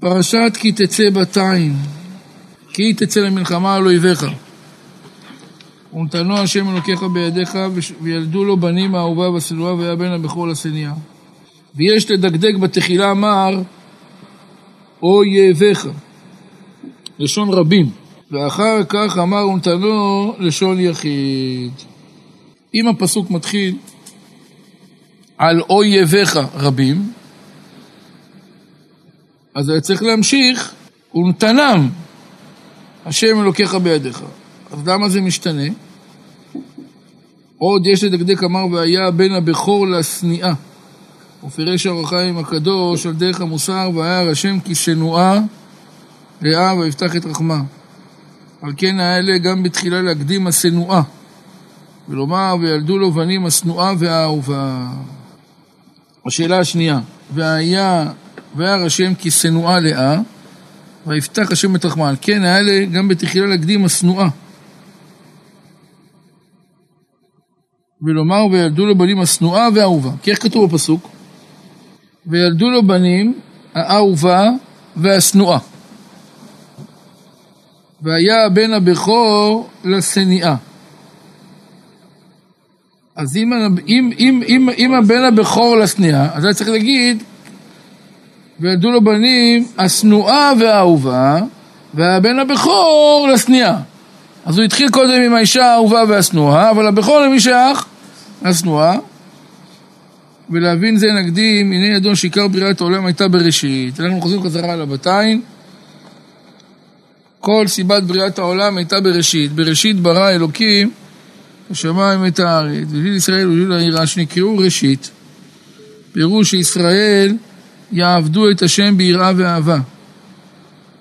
פרשת כי תצא בתיים, כי תצא למלחמה על אויביך. ונתנו השם אלוקיך בידיך, וילדו לו בנים האהובה בסלואה, והיה בן הבכור לשניה. ויש לדקדק בתחילה מר אויביך, לשון רבים. ואחר כך אמר ונתנו לשון יחיד. אם הפסוק מתחיל על אויביך רבים, אז היה צריך להמשיך, ונתנם השם אלוקיך בידיך. אז למה זה משתנה? עוד יש לדקדק אמר והיה בן הבכור לשניאה. ופירש אור החיים הקדוש על דרך המוסר והיה השם כי שנואה לאה ויפתח את רחמה. על כן האלה גם בתחילה להקדים השנואה ולומר וילדו לו בנים השנואה והאהובה. השאלה השנייה, והיה וירא השם כי שנואה לאה, ויפתח השם את רחמה. כן האלה גם בתחילה להקדים השנואה. ולומר וילדו לו בנים השנואה והאהובה. כי איך כתוב בפסוק? וילדו לו בנים האהובה והשנואה. והיה הבן הבכור לשנאה. אז אם, אם, אם, אם, אם הבן הבכור לשנאה, אז היה צריך להגיד וילדו לו בנים השנואה והאהובה, והבן הבכור לשנאה. אז הוא התחיל קודם עם האישה האהובה והשנואה, אבל הבכור למי שייך? לשנואה. ולהבין זה נקדים, הנה ידוע שעיקר בריאת העולם הייתה בראשית. אנחנו חוזרים חזרה לבתיים. כל סיבת בריאת העולם הייתה בראשית. בראשית ברא אלוקים השמיים את הארץ, וליל ישראל וליל העירה שנקראו ראשית. פירוש שישראל יעבדו את השם ביראה ואהבה,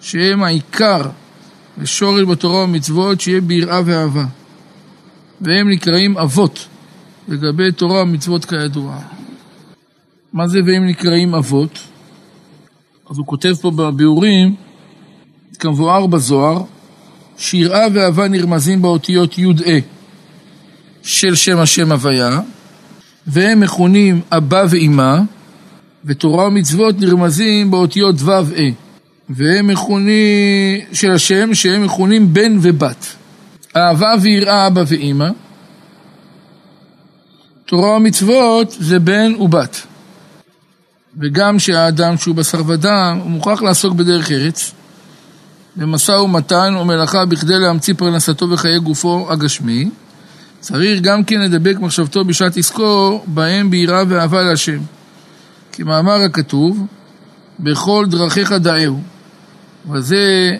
שהם העיקר ושורש בתורה ומצוות, שיהיה ביראה ואהבה. והם נקראים אבות, לגבי תורה ומצוות כידוע. מה זה והם נקראים אבות? אז הוא כותב פה בביאורים, כמבואר בזוהר, שיראה ואהבה נרמזים באותיות י"א של שם השם הוויה, והם מכונים אבא ואימא, ותורה ומצוות נרמזים באותיות ו"א, והם מכונים, של השם, שהם מכונים בן ובת. אהבה ויראה אבא ואימא. תורה ומצוות זה בן ובת. וגם שהאדם שהוא בשר ודם, הוא מוכרח לעסוק בדרך ארץ, במשא ומתן ומלאכה בכדי להמציא פרנסתו וחיי גופו הגשמי, צריך גם כן לדבק מחשבתו בשעת עסקו, בהם ביראה ואהבה להשם. כמאמר הכתוב, בכל דרכיך דאהו. וזה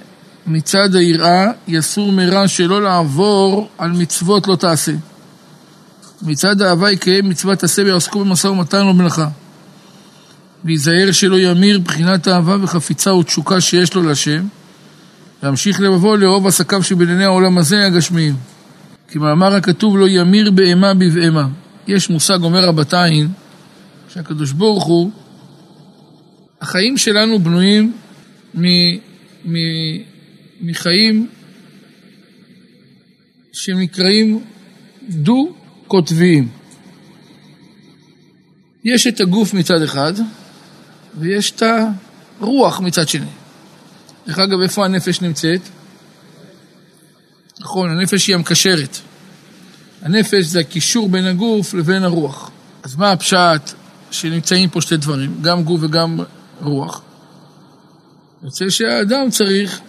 מצד היראה, יסור מרע שלא לעבור על מצוות לא תעשה. מצד האהבה יקיים מצוות עשה ויעסקו במשא ומתן ומלאכה. וייזהר שלא ימיר בחינת אהבה וחפיצה ותשוקה שיש לו להשם, להמשיך לבבו לאהוב עסקיו שבענייני העולם הזה הגשמיים. כמאמר הכתוב לא ימיר בהמה בבהמה. יש מושג, אומר רבתיים, שהקדוש ברוך הוא, החיים שלנו בנויים מ, מ, מחיים שנקראים דו-קוטביים. יש את הגוף מצד אחד, ויש את הרוח מצד שני. דרך אגב, איפה הנפש נמצאת? נכון, הנפש היא המקשרת. הנפש זה הקישור בין הגוף לבין הרוח. אז מה הפשט? שנמצאים פה שתי דברים, גם גוף וגם רוח. יוצא שהאדם צריך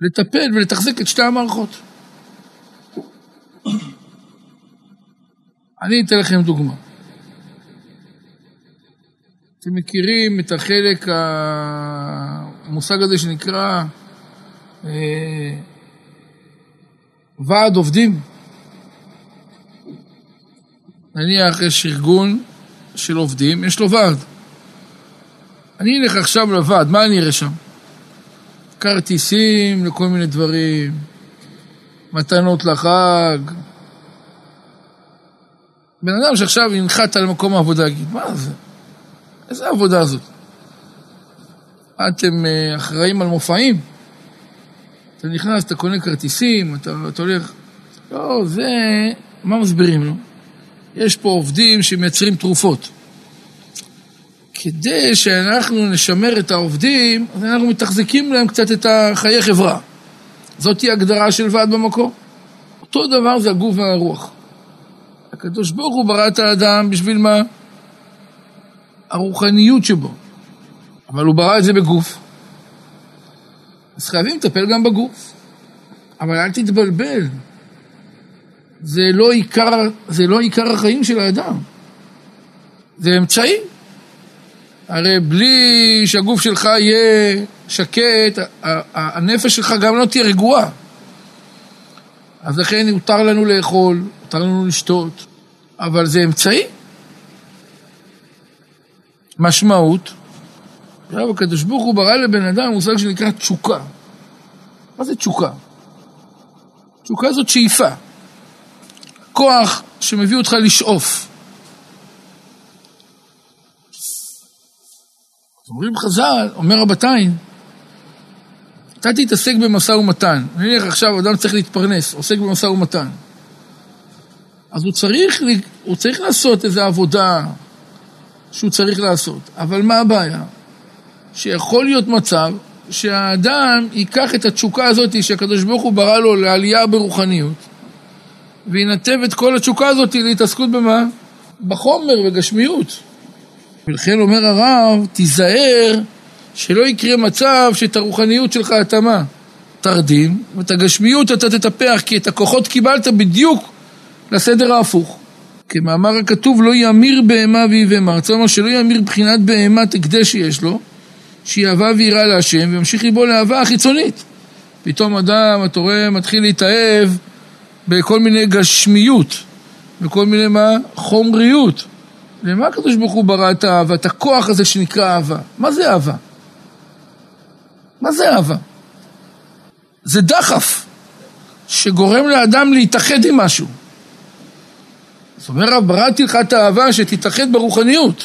לטפל ולתחזק את שתי המערכות. אני אתן לכם דוגמה. אתם מכירים את החלק, המושג הזה שנקרא אה, ועד עובדים? נניח יש ארגון של עובדים, יש לו ועד. אני אלך עכשיו לוועד, מה אני אראה שם? כרטיסים לכל מיני דברים, מתנות לחג. בן אדם שעכשיו ינחת על מקום העבודה, יגיד, מה זה? איזה עבודה זאת? אתם אה, אחראים על מופעים? אתה נכנס, אתה קונה כרטיסים, אתה, אתה הולך... לא, זה... מה מסבירים לו? יש פה עובדים שמייצרים תרופות. כדי שאנחנו נשמר את העובדים, אז אנחנו מתחזקים להם קצת את החיי חברה. זאתי הגדרה של ועד במקור. אותו דבר זה הגוף והרוח. הקדוש ברוך הוא ברא את האדם בשביל מה? הרוחניות שבו. אבל הוא ברא את זה בגוף. אז חייבים לטפל גם בגוף. אבל אל תתבלבל. זה לא עיקר, זה לא עיקר החיים של האדם. זה אמצעי. הרי בלי שהגוף שלך יהיה שקט, הנפש שלך גם לא תהיה רגועה. אז לכן מותר לנו לאכול, מותר לנו לשתות, אבל זה אמצעי. משמעות, עכשיו הקדוש ברוך הוא ברא לבן אדם מושג שנקרא תשוקה. מה זה תשוקה? תשוקה זאת שאיפה. כוח שמביא אותך לשאוף. אומרים חז"ל, אומר רבתיים, אתה תתעסק במשא ומתן. נניח עכשיו אדם צריך להתפרנס, עוסק במשא ומתן. אז הוא צריך, הוא צריך לעשות איזו עבודה שהוא צריך לעשות. אבל מה הבעיה? שיכול להיות מצב שהאדם ייקח את התשוקה הזאת שהקדוש ברוך הוא ברא לו לעלייה ברוחניות וינתב את כל התשוקה הזאת להתעסקות במה? בחומר וגשמיות. ולכן אומר הרב, תיזהר שלא יקרה מצב שאת הרוחניות שלך אתה מה? תרדים, ואת הגשמיות אתה תטפח, כי את הכוחות קיבלת בדיוק לסדר ההפוך. כמאמר הכתוב, לא ימיר בהמה ויבמה. רצון אומר שלא ימיר בחינת בהמת הקדש שיש לו, שהיא אהבה ויראה להשם, וימשיך ליבו לאהבה החיצונית. פתאום אדם, אתה רואה, מתחיל להתאהב בכל מיני גשמיות, בכל מיני מה? חומריות. למה הקדוש ברוך הוא ברא את האהבה, את הכוח הזה שנקרא אהבה? מה זה אהבה? מה זה אהבה? זה דחף שגורם לאדם להתאחד עם משהו. זאת אומרת, בראתי לך את האהבה שתתאחד ברוחניות.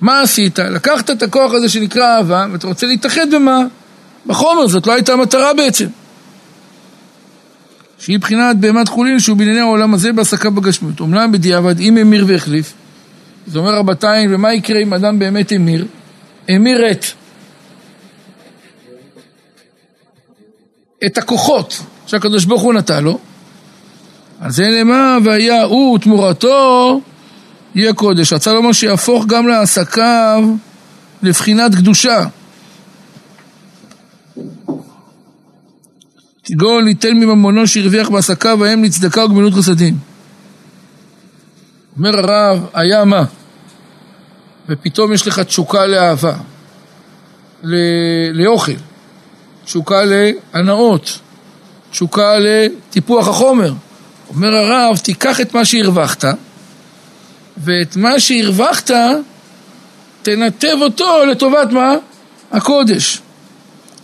מה עשית? לקחת את הכוח הזה שנקרא אהבה, ואתה רוצה להתאחד במה? בחומר, זאת לא הייתה המטרה בעצם. שהיא בחינת בהמת חולין שהוא בענייני העולם הזה בהעסקה בגשמיות. אומנם בדיעבד, אם המיר והחליף, זה אומר רבתיים, ומה יקרה אם אדם באמת המיר? המיר את את הכוחות שהקדוש ברוך הוא נתן לו, על זה למה והיה הוא תמורתו יהיה קודש. רצה לומר שיהפוך גם לעסקיו לבחינת קדושה. כגון ליתן מממונו שהרוויח בעסקיו ההם לצדקה וגמילות חסדים. אומר הרב, היה מה? ופתאום יש לך תשוקה לאהבה, לאוכל, תשוקה להנאות, תשוקה לטיפוח החומר. אומר הרב, תיקח את מה שהרווחת, ואת מה שהרווחת, תנתב אותו לטובת מה? הקודש.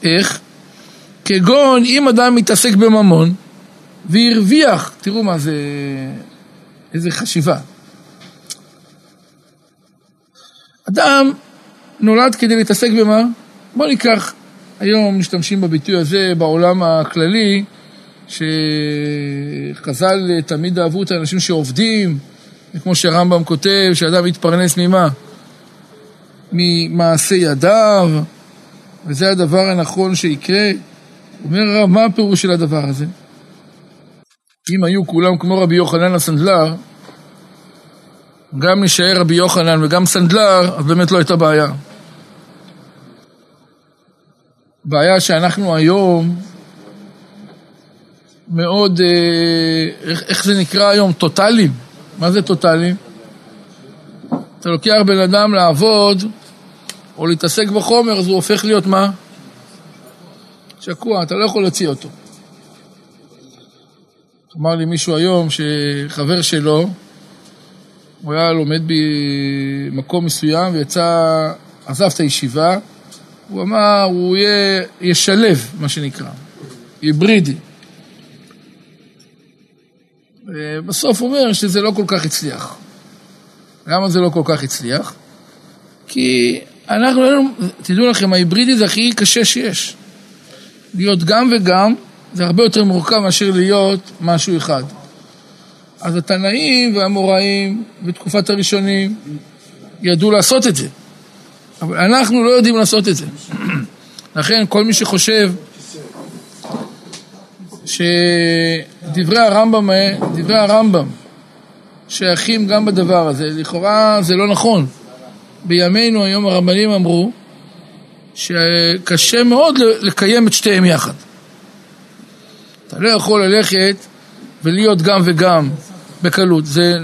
איך? כגון אם אדם מתעסק בממון והרוויח, תראו מה זה, איזה חשיבה. אדם נולד כדי להתעסק במה? בוא ניקח, היום משתמשים בביטוי הזה בעולם הכללי, שחז"ל תמיד אהבו את האנשים שעובדים, וכמו שהרמב"ם כותב, שאדם מתפרנס ממה? ממעשה ידיו, וזה הדבר הנכון שיקרה. אומר הרב, מה הפירוש של הדבר הזה? אם היו כולם כמו רבי יוחנן הסנדלר, גם נשאר רבי יוחנן וגם סנדלר, אז באמת לא הייתה בעיה. בעיה שאנחנו היום מאוד, אה, איך, איך זה נקרא היום? טוטאליים. מה זה טוטאליים? אתה לוקח בן אדם לעבוד או להתעסק בחומר, אז הוא הופך להיות מה? שקוע, אתה לא יכול להוציא אותו. אמר לי מישהו היום שחבר שלו, הוא היה לומד במקום מסוים ויצא, עזב את הישיבה, הוא אמר, הוא יהיה, ישלב, מה שנקרא, היברידי. ובסוף הוא אומר שזה לא כל כך הצליח. למה זה לא כל כך הצליח? כי אנחנו, תדעו לכם, ההיברידי זה הכי קשה שיש. להיות גם וגם זה הרבה יותר מורכב מאשר להיות משהו אחד. אז התנאים והאמוראים בתקופת הראשונים ידעו לעשות את זה. אבל אנחנו לא יודעים לעשות את זה. לכן כל מי שחושב שדברי הרמב"ם, דברי הרמב"ם שייכים גם בדבר הזה, לכאורה זה לא נכון. בימינו היום הרבנים אמרו שקשה מאוד לקיים את שתיהם יחד. אתה לא יכול ללכת ולהיות גם וגם בקלות. זה,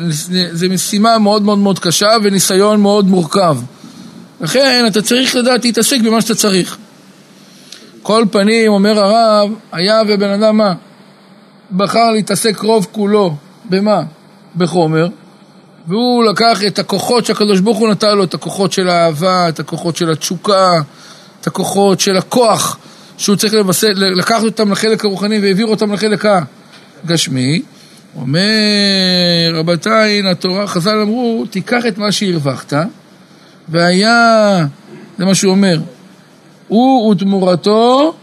זה, משימה מאוד מאוד מאוד קשה וניסיון מאוד מורכב. לכן אתה צריך לדעת להתעסק במה שאתה צריך. כל פנים, אומר הרב, היה ובן אדם מה? בחר להתעסק רוב כולו, במה? בחומר, והוא לקח את הכוחות שהקדוש ברוך הוא נתן לו, את הכוחות של האהבה, את הכוחות של התשוקה, את הכוחות של הכוח, שהוא צריך לבסס, לקחת אותם לחלק הרוחני והעביר אותם לחלק הגשמי. אומר רבותיי, התורה, חז"ל אמרו, תיקח את מה שהרווחת, והיה, זה מה שהוא אומר, הוא ותמורתו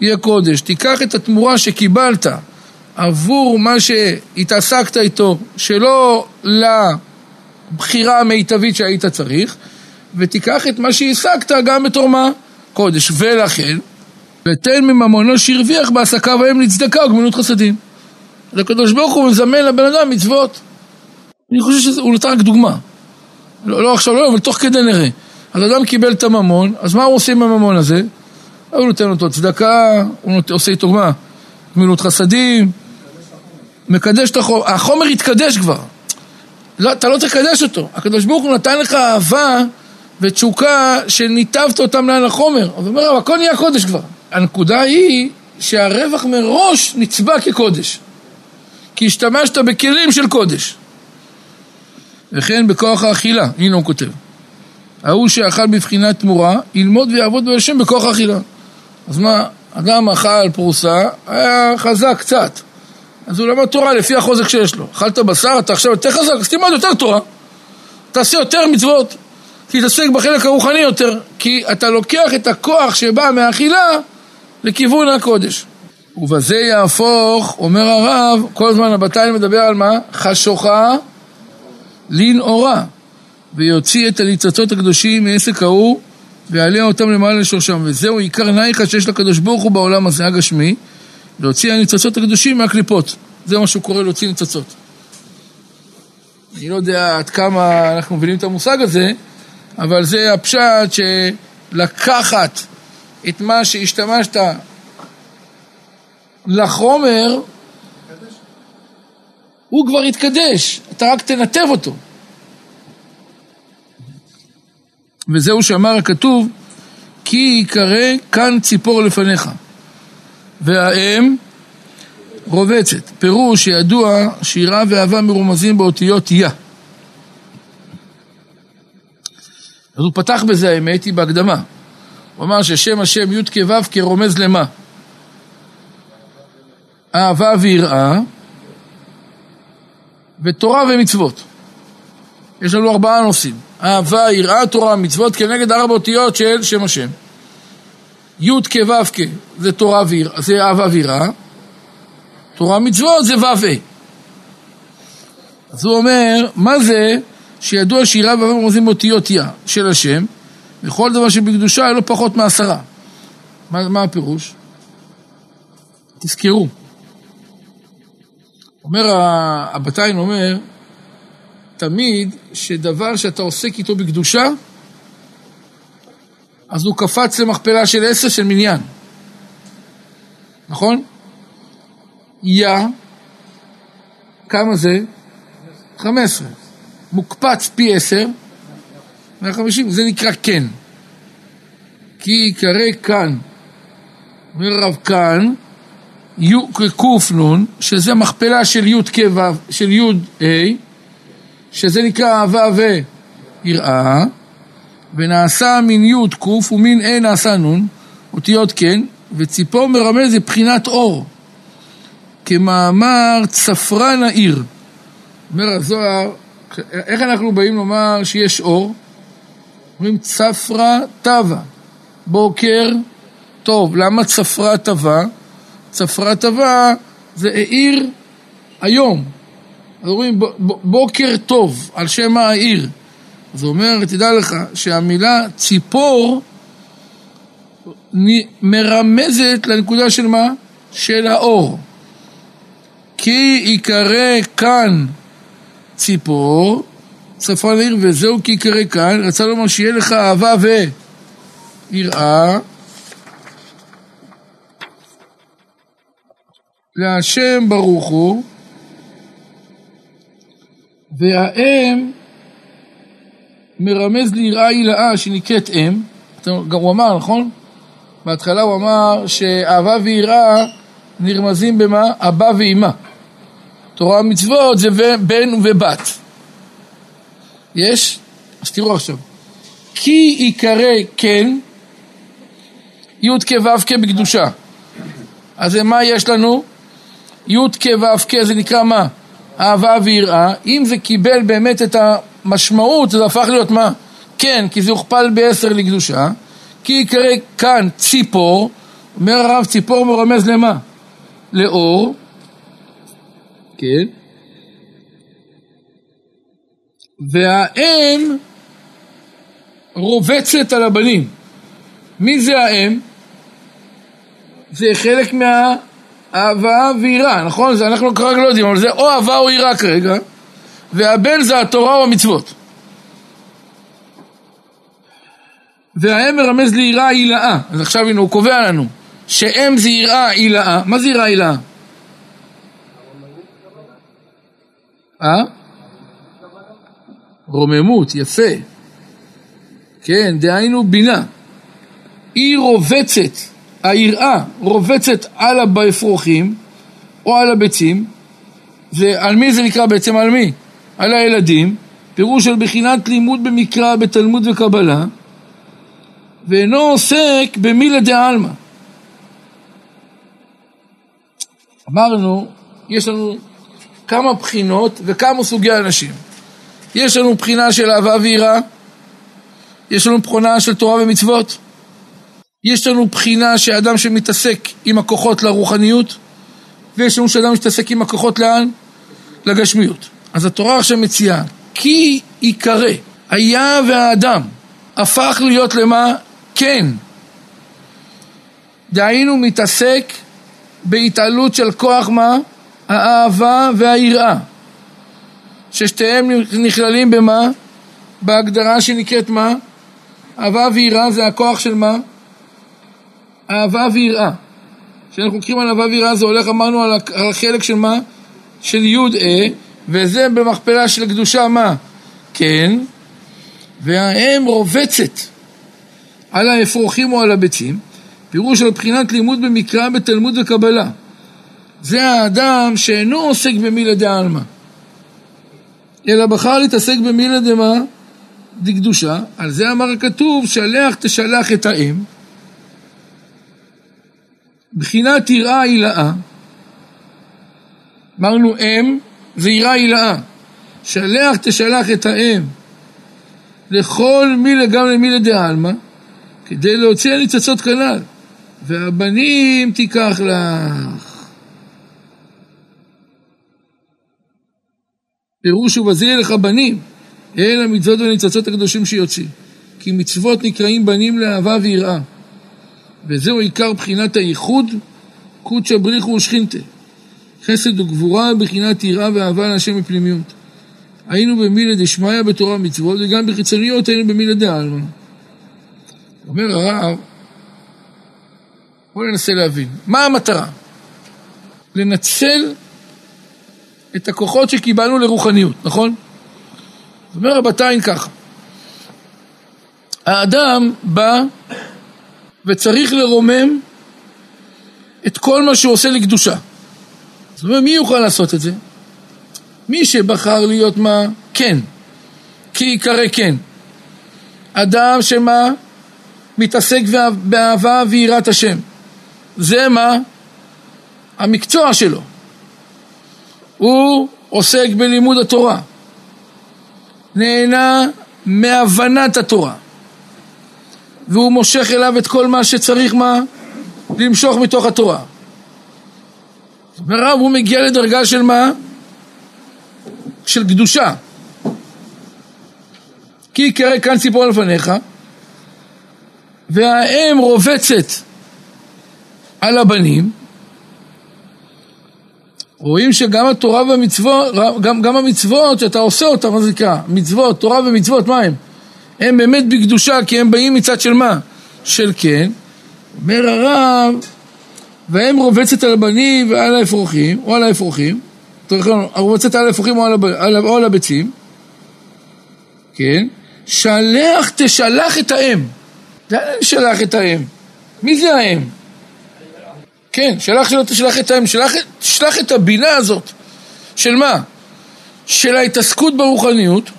יהיה קודש. תיקח את התמורה שקיבלת עבור מה שהתעסקת איתו, שלא לבחירה המיטבית שהיית צריך, ותיקח את מה שהשגת גם בתור מה? קודש. ולכן, ותן מממונו שהרוויח בעסקיו ההם לצדקה וגמילות חסדים. הקדוש ברוך הוא מזמן לבן אדם מצוות. אני חושב שהוא נתן רק דוגמה. לא, לא עכשיו, לא, אבל תוך כדי נראה. אז אדם קיבל את הממון, אז מה הוא עושה עם הממון הזה? הוא נותן אותו צדקה, הוא נות... עושה איתו מה? גמילות חסדים, מקדש את החומר, החומר התקדש כבר. לא, אתה לא לקדש אותו. הקדוש ברוך הוא נתן לך אהבה ותשוקה שניתבת אותם לעין החומר. אז הוא אומר, הכל נהיה קודש כבר. הנקודה היא שהרווח מראש נצבע כקודש. כי השתמשת בכלים של קודש. וכן בכוח האכילה, הנה הוא כותב. ההוא שאכל בבחינת תמורה, ילמוד ויעבוד בהשם בכוח האכילה. אז מה, אדם אכל פרוסה, היה חזק קצת. אז הוא למד תורה לפי החוזק שיש לו. אכלת בשר, אתה עכשיו יותר חזק, אז תלמד יותר תורה. תעשה יותר מצוות. תתעסק בחלק הרוחני יותר, כי אתה לוקח את הכוח שבא מהאכילה לכיוון הקודש. ובזה יהפוך, אומר הרב, כל הזמן הבתיים מדבר על מה? חשוכה לנאורה, ויוציא את הניצוצות הקדושים מעסק ההוא, ויעלה אותם למעלה לשורשם. וזהו עיקר נייחה שיש לקדוש ברוך הוא בעולם הזה הגשמי, להוציא הניצוצות הקדושים מהקליפות. זה מה שהוא קורא להוציא ניצוצות. אני לא יודע עד כמה אנחנו מבינים את המושג הזה, אבל זה הפשט שלקחת את מה שהשתמשת לחומר, הוא כבר יתקדש, אתה רק תנתב אותו. וזהו שאמר הכתוב, כי ייקרא כאן ציפור לפניך, והאם רובצת. פירוש שידוע שירה ואהבה מרומזים באותיות יה. אז הוא פתח בזה האמת, היא בהקדמה. הוא אמר ששם השם י' כו' כרומז למה? אהבה ויראה, ותורה ומצוות. יש לנו ארבעה נושאים. אהבה, יראה, תורה, מצוות, כנגד ארבע אותיות של שם השם. י' כו' כ' זה תורה ויראה, זה אהבה ויראה. תורה מצוות זה ו' אז הוא אומר, מה זה שידוע שירה ואהבה מרמזים באותיות יא של השם, וכל דבר שבקדושה לו פחות מעשרה. מה, מה הפירוש? תזכרו. אומר הבתיים אומר, תמיד שדבר שאתה עוסק איתו בקדושה, אז הוא קפץ למכפלה של עשר של מניין. נכון? יא, כמה זה? חמש עשרה. מוקפץ פי עשר, מאה חמישים, זה נקרא כן. כי ייקרא כאן, אומר הרב כאן, קנ, שזה מכפלה של י' כ' של י' ה', שזה נקרא אהבה ויראה, ונעשה מן י' ק' ומין ה' נעשה נ', אותיות כן, וציפור מרמז זה בחינת אור, כמאמר צפרן העיר. אומר הזוהר, איך אנחנו באים לומר שיש אור? אומרים צפרא טבע, בוקר טוב. למה צפרא טבע? צפרא טבע זה העיר היום. אז אומרים בוקר טוב, על שם העיר. אז הוא אומר, תדע לך שהמילה ציפור מרמזת לנקודה של מה? של האור. כי ייקרא כאן ציפור, צפון לעיר, וזהו כי ייקרא כאן, רצה לומר שיהיה לך אהבה ויראה להשם ברוך הוא, והאם מרמז ליראה הילאה שנקראת אם, גם הוא אמר, נכון? בהתחלה הוא אמר שאהבה ויראה נרמזים במה? אבא ואימא. תורה ומצוות זה בן ובת. יש? אז תראו עכשיו. כי ייקרא כן, י' כו' כ' בקדושה. אז מה יש לנו? י' כו' כ' זה נקרא מה? אהבה ויראה. אם זה קיבל באמת את המשמעות, זה הפך להיות מה? כן, כי זה הוכפל בעשר לקדושה. כי יקרא כאן ציפור, אומר הרב ציפור מרמז למה? לאור, כן, והאם רובצת על הבנים. מי זה האם? זה חלק מהאהבה ויראה, נכון? זה אנחנו כרגע לא יודעים, אבל זה או אהבה או יראה כרגע, והבן זה התורה או המצוות. והאם מרמז ליראה הילאה. אז עכשיו הנה הוא קובע לנו שאם זה יראה הילאה. מה זה יראה הילאה? אה? רוממות, יפה. כן, דהיינו בינה. היא רובצת, היראה רובצת על האפרוחים או על הביצים, ועל מי זה נקרא בעצם? על מי? על הילדים, פירוש של בחינת לימוד במקרא, בתלמוד וקבלה, ואינו עוסק במילה דעלמא. אמרנו, יש לנו כמה בחינות וכמה סוגי אנשים. יש לנו בחינה של אהבה ויראה, יש לנו בחינה של תורה ומצוות, יש לנו בחינה של אדם שמתעסק עם הכוחות לרוחניות, ויש לנו שאדם שמתעסק עם הכוחות לאן? לגשמיות. אז התורה עכשיו מציעה, כי ייקרא, היה והאדם הפך להיות למה? כן. דהיינו מתעסק בהתעלות של כוח מה? האהבה והיראה. ששתיהם נכללים במה? בהגדרה שנקראת מה? אהבה ויראה זה הכוח של מה? אהבה ויראה. כשאנחנו לוקחים על אהבה ויראה זה הולך, אמרנו, על החלק של מה? של י' וזה במכפלה של קדושה מה? כן, והאם רובצת על האפרוחים או על הביצים, פירוש על בחינת לימוד במקרא, בתלמוד וקבלה. זה האדם שאינו עוסק במילה דעלמא, אלא בחר להתעסק במילה דמה דקדושה, על זה אמר הכתוב, שלח תשלח את האם, בחינת יראה הילאה, אמרנו אם זה יראה הילאה, שלח תשלח את האם לכל מילה גם למילה דעלמא, כדי להוציא הניצוצות כלל, והבנים תיקח לך. פירוש ובזיר לך בנים, אל המצוות והניצוצות הקדושים שיוציא. כי מצוות נקראים בנים לאהבה ויראה. וזהו עיקר בחינת הייחוד, קודשא בריחו ושכינתה. חסד וגבורה בחינת יראה ואהבה להשם בפנימיות. היינו במילה דשמיא בתורה ומצוות, וגם בחיצוניות היינו במילה דעלמא. אומר הרב, בואו ננסה להבין, מה המטרה? לנצל את הכוחות שקיבלנו לרוחניות, נכון? אומר רבתיים ככה, האדם בא וצריך לרומם את כל מה שהוא עושה לקדושה. זאת אומרת, מי יוכל לעשות את זה? מי שבחר להיות מה? כן. כי ייקרא כן. אדם שמה? מתעסק באהבה ויראת השם. זה מה? המקצוע שלו. הוא עוסק בלימוד התורה. נהנה מהבנת התורה. והוא מושך אליו את כל מה שצריך מה? למשוך מתוך התורה. אומרת, הוא מגיע לדרגה של מה? של קדושה. כי יקרא כאן ציפור לפניך, והאם רובצת על הבנים, רואים שגם התורה והמצוות, גם, גם המצוות שאתה עושה אותן, נקרא? מצוות, תורה ומצוות, מה הם? הם באמת בקדושה, כי הם באים מצד של מה? של כן. אומר הרב, והם רובצת על הבנים ועל האפרוחים, או על האפרוחים, רובצת על האפרוחים או על, או על הביצים, כן? שלח תשלח את האם. לאן שלח את האם? מי זה האם? כן, שלח שלא תשלח את האם, שלח, תשלח את הבינה הזאת. של מה? של ההתעסקות ברוחניות.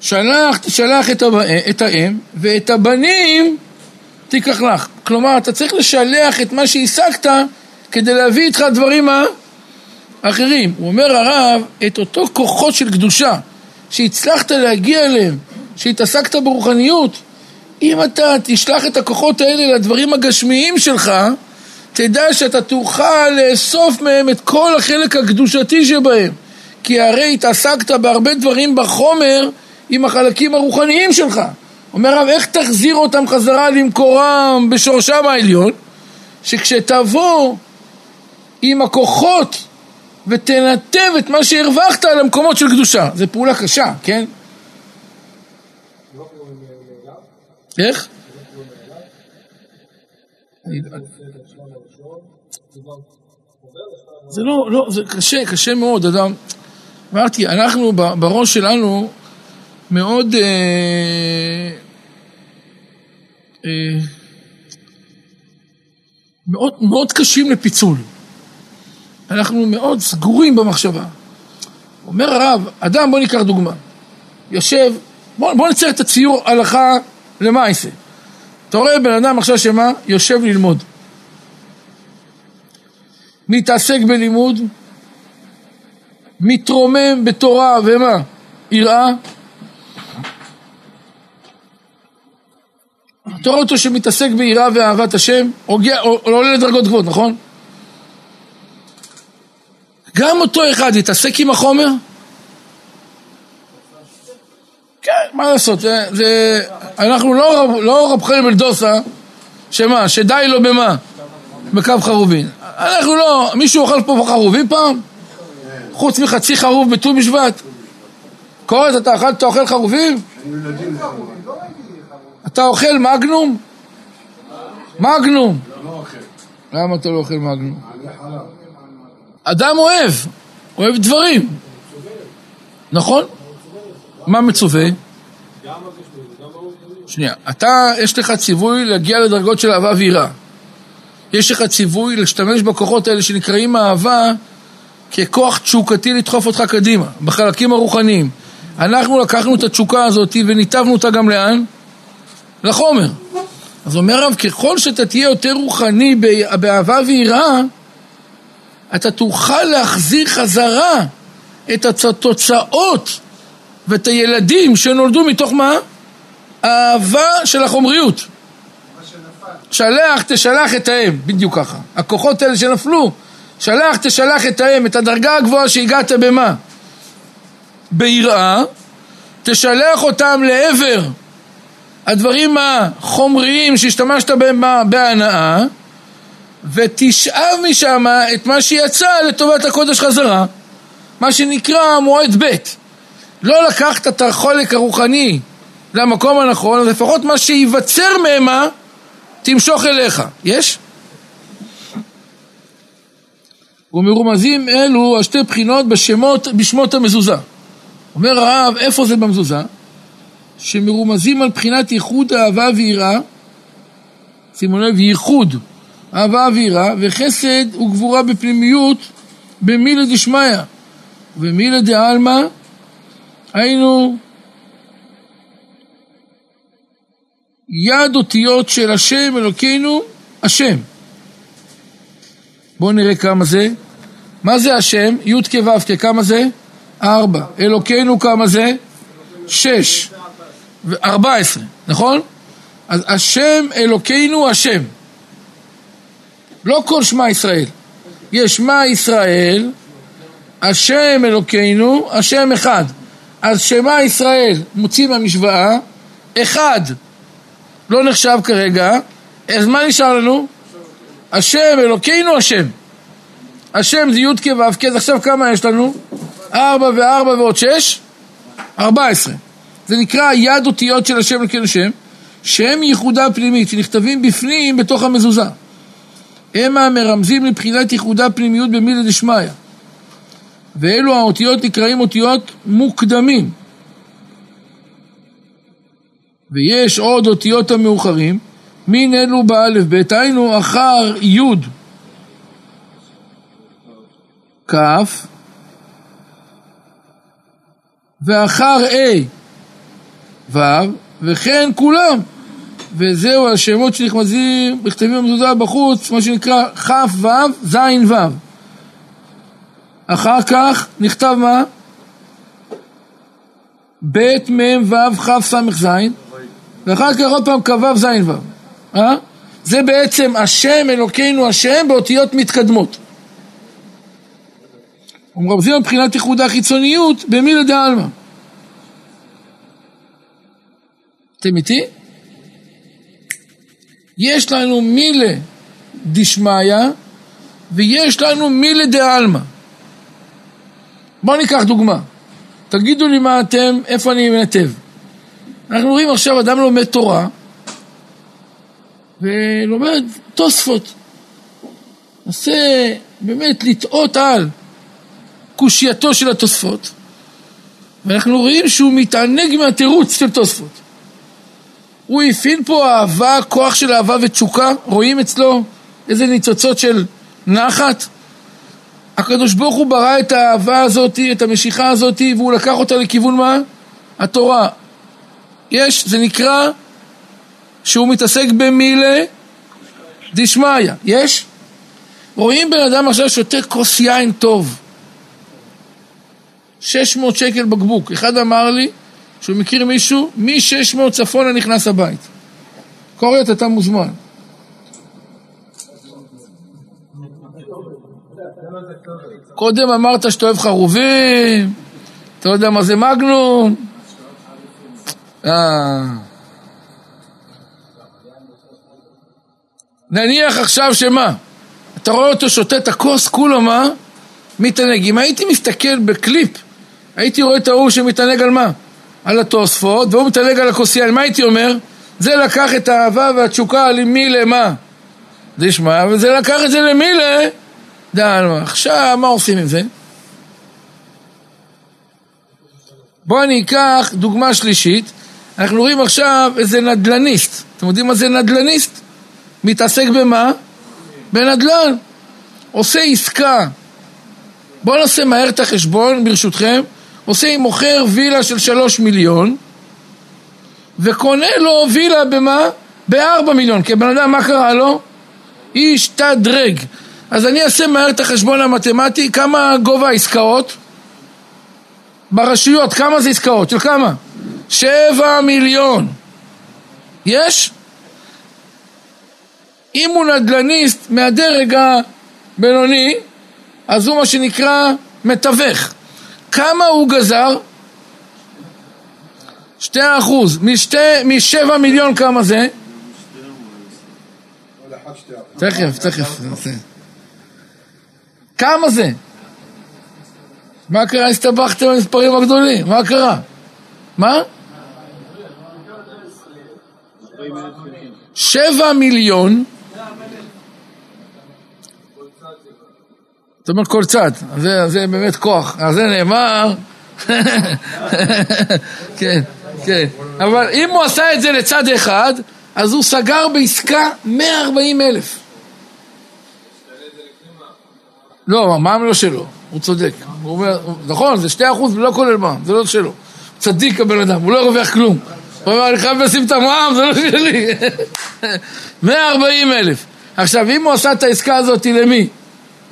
שלח, תשלח את, הבא, את האם, ואת הבנים תיקח לך. כלומר, אתה צריך לשלח את מה שהשגת כדי להביא איתך דברים האחרים. הוא אומר הרב, את אותו כוחות של קדושה שהצלחת להגיע אליהם, שהתעסקת ברוחניות, אם אתה תשלח את הכוחות האלה לדברים הגשמיים שלך, תדע שאתה תוכל לאסוף מהם את כל החלק הקדושתי שבהם. כי הרי התעסקת בהרבה דברים בחומר עם החלקים הרוחניים שלך. אומר הרב, איך תחזיר אותם חזרה למקורם בשורשם העליון? שכשתבוא עם הכוחות ותנתב את מה שהרווחת על המקומות של קדושה. זו פעולה קשה, כן? איך? זה לא, לא, זה קשה, קשה מאוד, אדם. אמרתי, אנחנו בראש שלנו מאוד, אה, אה, מאוד, מאוד קשים לפיצול. אנחנו מאוד סגורים במחשבה. אומר הרב, אדם, בוא ניקח דוגמה, יושב, בוא, בוא נצייר את הציור הלכה למעשה. אתה רואה בן אדם עכשיו שמה? יושב ללמוד. מתעסק בלימוד, מתרומם בתורה ומה? יראה. אתה רואה אותו שמתעסק ביראה ואהבת השם, עולה לדרגות גבוהות, נכון? גם אותו אחד יתעסק עם החומר? כן, מה לעשות, זה, זה, אנחנו לא, לא רב חיים אלדוסה, שמה, שדי לו במה? בקו חרובין. אנחנו לא, מישהו אוכל פה חרובים פעם? חוץ מחצי חרוב בט"ו בשבט? קורת, אתה אכל, אתה אוכל חרובים? אתה אוכל מגנום? מגנום. למה אתה לא אוכל מגנום? אדם אוהב, אוהב דברים. נכון? מה מצווה? שנייה, אתה, יש לך ציווי להגיע לדרגות של אהבה ויראה. יש לך ציווי להשתמש בכוחות האלה שנקראים אהבה ככוח תשוקתי לדחוף אותך קדימה, בחלקים הרוחניים. אנחנו לקחנו את התשוקה הזאת וניתבנו אותה גם לאן? לחומר. אז אומר הרב, ככל שאתה תהיה יותר רוחני באהבה ויראה, אתה תוכל להחזיר חזרה את התוצאות ואת הילדים שנולדו מתוך מה? אהבה של החומריות. שלח תשלח את האם, בדיוק ככה. הכוחות האלה שנפלו, שלח תשלח את האם, את הדרגה הגבוהה שהגעת במה? ביראה, תשלח אותם לעבר הדברים החומריים שהשתמשת בהם בהנאה, ותשאב משם את מה שיצא לטובת הקודש חזרה, מה שנקרא מועד ב'. לא לקחת את החולק הרוחני למקום הנכון, אז לפחות מה שייווצר מהם תמשוך אליך. יש? ומרומזים אלו השתי בחינות בשמות, בשמות המזוזה. אומר הרב, איפה זה במזוזה? שמרומזים על בחינת ייחוד אהבה ויראה, שימו לב, ייחוד אהבה ויראה, וחסד וגבורה בפנימיות במילה דשמיא, ובמילה דעלמא היינו יד אותיות של השם אלוקינו, השם. בואו נראה כמה זה. מה זה השם? י' כו' כמה זה? ארבע. אלוקינו כמה זה? שש. וארבע עשרה, נכון? אז השם אלוקינו השם. לא כל שמע ישראל. יש שמע ישראל, השם אלוקינו, השם אחד. אז שמע ישראל מוציא מהמשוואה, אחד לא נחשב כרגע, אז מה נשאר לנו? השם, אלוקינו השם. השם זה י"ק ו"ק, אז עכשיו כמה יש לנו? ארבע וארבע ועוד שש? ארבע עשרה. זה נקרא יד אותיות של השם אלוקינו השם, שהם ייחודה פנימית, שנכתבים בפנים בתוך המזוזה. הם המרמזים לבחינת ייחודה פנימיות במילי דשמיא. ואלו האותיות נקראים אותיות מוקדמים. ויש עוד אותיות המאוחרים, מין אלו באלף בית, היינו אחר י' כ' ואחר A ו' וכן כולם. וזהו השמות שנכמזים בכתבים במזוזה בחוץ, מה שנקרא כ' ו' ז' ו' אחר כך נכתב מה? ב' מ' ו' כ' ס' ז' ואחר כך עוד פעם כ"ו ז' ו' אה? זה בעצם השם אלוקינו השם באותיות מתקדמות ומרמזים מבחינת ייחוד החיצוניות במילה דעלמא אתם איתי? יש לנו מילה דשמיא ויש לנו מילה דעלמא בואו ניקח דוגמה. תגידו לי מה אתם, איפה אני מנתב. אנחנו רואים עכשיו אדם לומד תורה ולומד תוספות. מנסה באמת לטעות על קושייתו של התוספות ואנחנו רואים שהוא מתענג מהתירוץ של תוספות. הוא הפעיל פה אהבה, כוח של אהבה ותשוקה, רואים אצלו איזה ניצוצות של נחת. הקדוש ברוך הוא ברא את האהבה הזאת, את המשיכה הזאת, והוא לקח אותה לכיוון מה? התורה. יש, זה נקרא שהוא מתעסק במילה דשמיא. יש? רואים בן אדם עכשיו שותה כוס יין טוב. 600 שקל בקבוק. אחד אמר לי שהוא מכיר מישהו, מ-600 צפונה נכנס הבית. קוריית, אתה מוזמן. קודם אמרת שאתה אוהב חרובים, אתה יודע מה זה מגנום? אה. נניח עכשיו שמה? אתה רואה אותו שותה את הכוס, כולו מה? מתענג. אם הייתי מסתכל בקליפ, הייתי רואה את ההוא שמתענג על מה? על התוספות, והוא מתענג על הכוסייה, מה הייתי אומר? זה לקח את האהבה והתשוקה למי למה? זה ישמע, וזה לקח את זה למי ל... דעלמא. עכשיו, מה עושים עם זה? בואו אני אקח דוגמה שלישית. אנחנו רואים עכשיו איזה נדלניסט. אתם יודעים מה זה נדלניסט? מתעסק במה? בנדל"ן. עושה עסקה. בואו נעשה מהר את החשבון, ברשותכם. עושה עם מוכר וילה של שלוש מיליון וקונה לו וילה במה? בארבע מיליון. כי הבן אדם, מה קרה לו? איש תדרג. אז אני אעשה מהר את החשבון המתמטי, כמה גובה העסקאות? ברשויות, כמה זה עסקאות? של כמה? שבע מיליון. יש? אם הוא נדל"ניסט מהדרג הבינוני, אז הוא מה שנקרא מתווך. כמה הוא גזר? שתי אחוז. משתי, משבע מיליון כמה זה? תכף, תכף. כמה זה? מה קרה? הסתבכתם במספרים הגדולים, מה קרה? מה? שבע מיליון זאת אומרת כל צד, זה באמת כוח, על זה נאמר, כן, כן, אבל אם הוא עשה את זה לצד אחד, אז הוא סגר בעסקה 140 אלף. לא, מע"מ לא שלו, הוא צודק. הוא אומר, נכון, זה שתי אחוז ולא כולל מע"מ, זה לא שלו. צדיק הבן אדם, הוא לא ירוויח כלום. הוא אומר, אני חייב לשים את המע"מ, זה לא שלי. 140 אלף. עכשיו, אם הוא עשה את העסקה הזאת למי?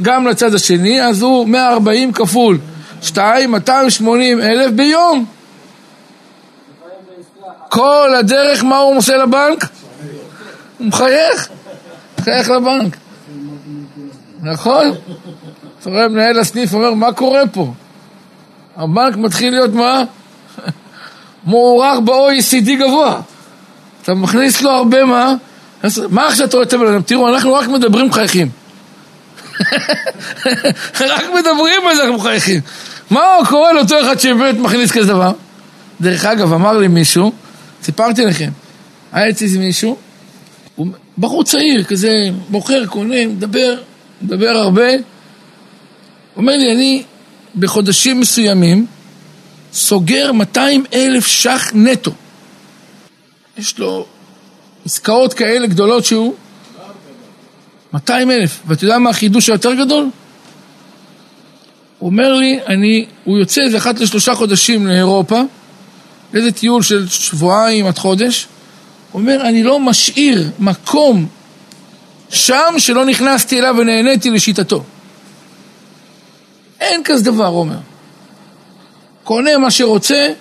גם לצד השני, אז הוא 140 כפול 2, 280 אלף ביום. כל הדרך, מה הוא עושה לבנק? הוא מחייך, מחייך לבנק. נכון? אתה רואה מנהל הסניף אומר, מה קורה פה? הבנק מתחיל להיות מה? מוערך ב-OECD גבוה. אתה מכניס לו הרבה מה? מה עכשיו אתה רואה את הבן? תראו, אנחנו רק מדברים מחייכים. רק מדברים על זה, אנחנו מחייכים. מה קורה לאותו אחד שבאמת מכניס כזה דבר? דרך אגב, אמר לי מישהו, סיפרתי לכם, היה אצלי מישהו, הוא בחור צעיר, כזה מוכר, קונה, מדבר, מדבר הרבה. אומר לי, אני בחודשים מסוימים סוגר 200 אלף ש"ח נטו. יש לו עסקאות כאלה גדולות שהוא... 200 אלף. ואתה יודע מה החידוש היותר גדול? הוא אומר לי, אני, הוא יוצא איזה אחת לשלושה חודשים לאירופה, איזה טיול של שבועיים עד חודש, הוא אומר, אני לא משאיר מקום שם שלא נכנסתי אליו ונהניתי לשיטתו. אין כזה דבר, אומר. קונה מה שרוצה,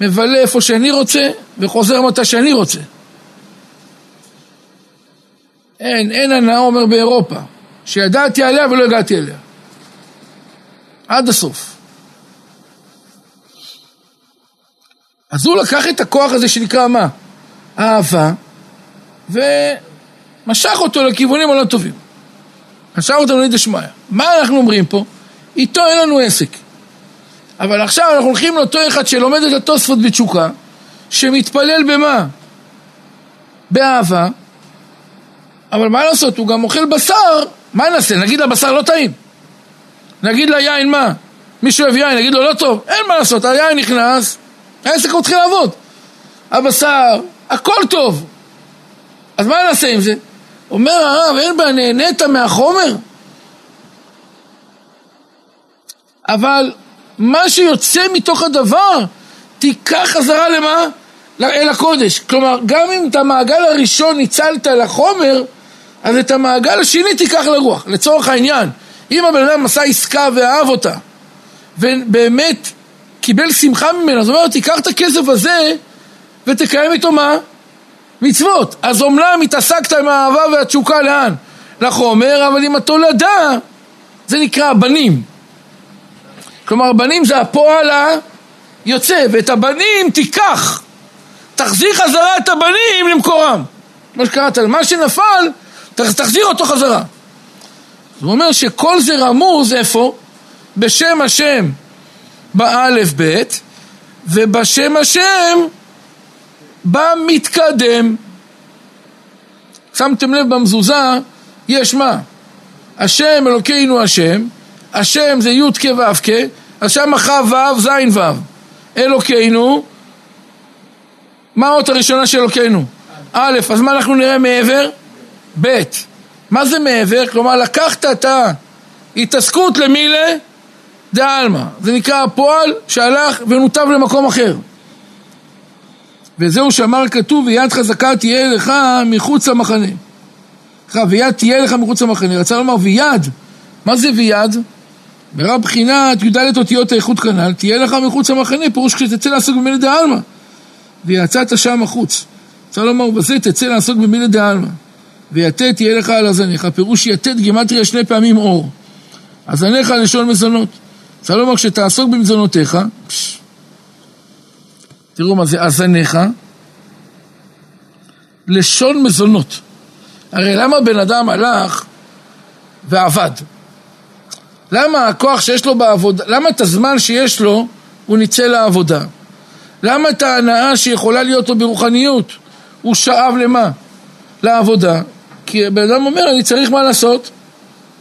מבלה איפה שאני רוצה, וחוזר מתי שאני רוצה. אין, אין הנאה, אומר באירופה, שידעתי עליה ולא הגעתי אליה. עד הסוף. אז הוא לקח את הכוח הזה שנקרא מה? אהבה, ומשך אותו לכיוונים הלא טובים. משך אותו ללידי שמיא. מה אנחנו אומרים פה? איתו אין לנו עסק. אבל עכשיו אנחנו הולכים לאותו אחד שלומד את התוספות בתשוקה, שמתפלל במה? באהבה, אבל מה לעשות, הוא גם אוכל בשר, מה נעשה? נגיד לבשר לא טעים. נגיד ליין מה? מישהו אוהב יין, נגיד לו לא טוב, אין מה לעשות, היין נכנס, העסק מתחיל לעבוד. הבשר, הכל טוב. אז מה נעשה עם זה? אומר הרב, אין בעיה, נהנית מהחומר? אבל מה שיוצא מתוך הדבר, תיקח חזרה למה? אל הקודש. כלומר, גם אם את המעגל הראשון ניצלת לחומר, אז את המעגל השני תיקח לרוח. לצורך העניין, אם הבן אדם עשה עסקה ואהב אותה, ובאמת קיבל שמחה ממנה, זאת אומרת, תיקח את הכסף הזה ותקיים איתו מה? מצוות. אז אומנם התעסקת עם האהבה והתשוקה לאן? לחומר, אבל עם התולדה זה נקרא הבנים. כלומר, הבנים זה הפועל היוצא, ואת הבנים תיקח. תחזיר חזרה את הבנים למקורם. מה שקראת, מה שנפל, תחזיר אותו חזרה. הוא אומר שכל זה רמוז איפה? בשם השם באלף בית, ובשם השם במתקדם. שמתם לב במזוזה, יש מה? השם אלוקינו השם, השם זה י' ו' כ', אז שם כ' ו' ז' ו'. אלוקינו, מה האות הראשונה של אלוקינו? א', אז מה אנחנו נראה מעבר? ב'. מה זה מעבר? כלומר, לקחת את ההתעסקות למילה דעלמא. זה נקרא הפועל שהלך ונותב למקום אחר. וזהו שאמר כתוב, ויד חזקה תהיה לך מחוץ למחנה. ויד תהיה לך מחוץ למחנה. רצה לומר ויד. מה זה ויד? ברב בחינת י"ד אותיות האיכות כנ"ל, תהיה לך מחוץ למחנה, פירוש כשתצא לעסוק במילה דעלמא. ויצאת שם החוץ. רוצה לומר, בזה תצא לעסוק במילה דעלמא. ויתד תהיה לך על הזניך, פירוש יתד גימטריה שני פעמים אור. הזניך לשון מזונות. רוצה לומר, כשתעסוק במזונותיך, פש, תראו מה זה הזניך, לשון מזונות. הרי למה בן אדם הלך ועבד? למה הכוח שיש לו בעבודה, למה את הזמן שיש לו הוא ניצל לעבודה? למה את ההנאה שיכולה להיות לו ברוחניות הוא שאב למה? לעבודה. כי הבן אדם אומר, אני צריך מה לעשות?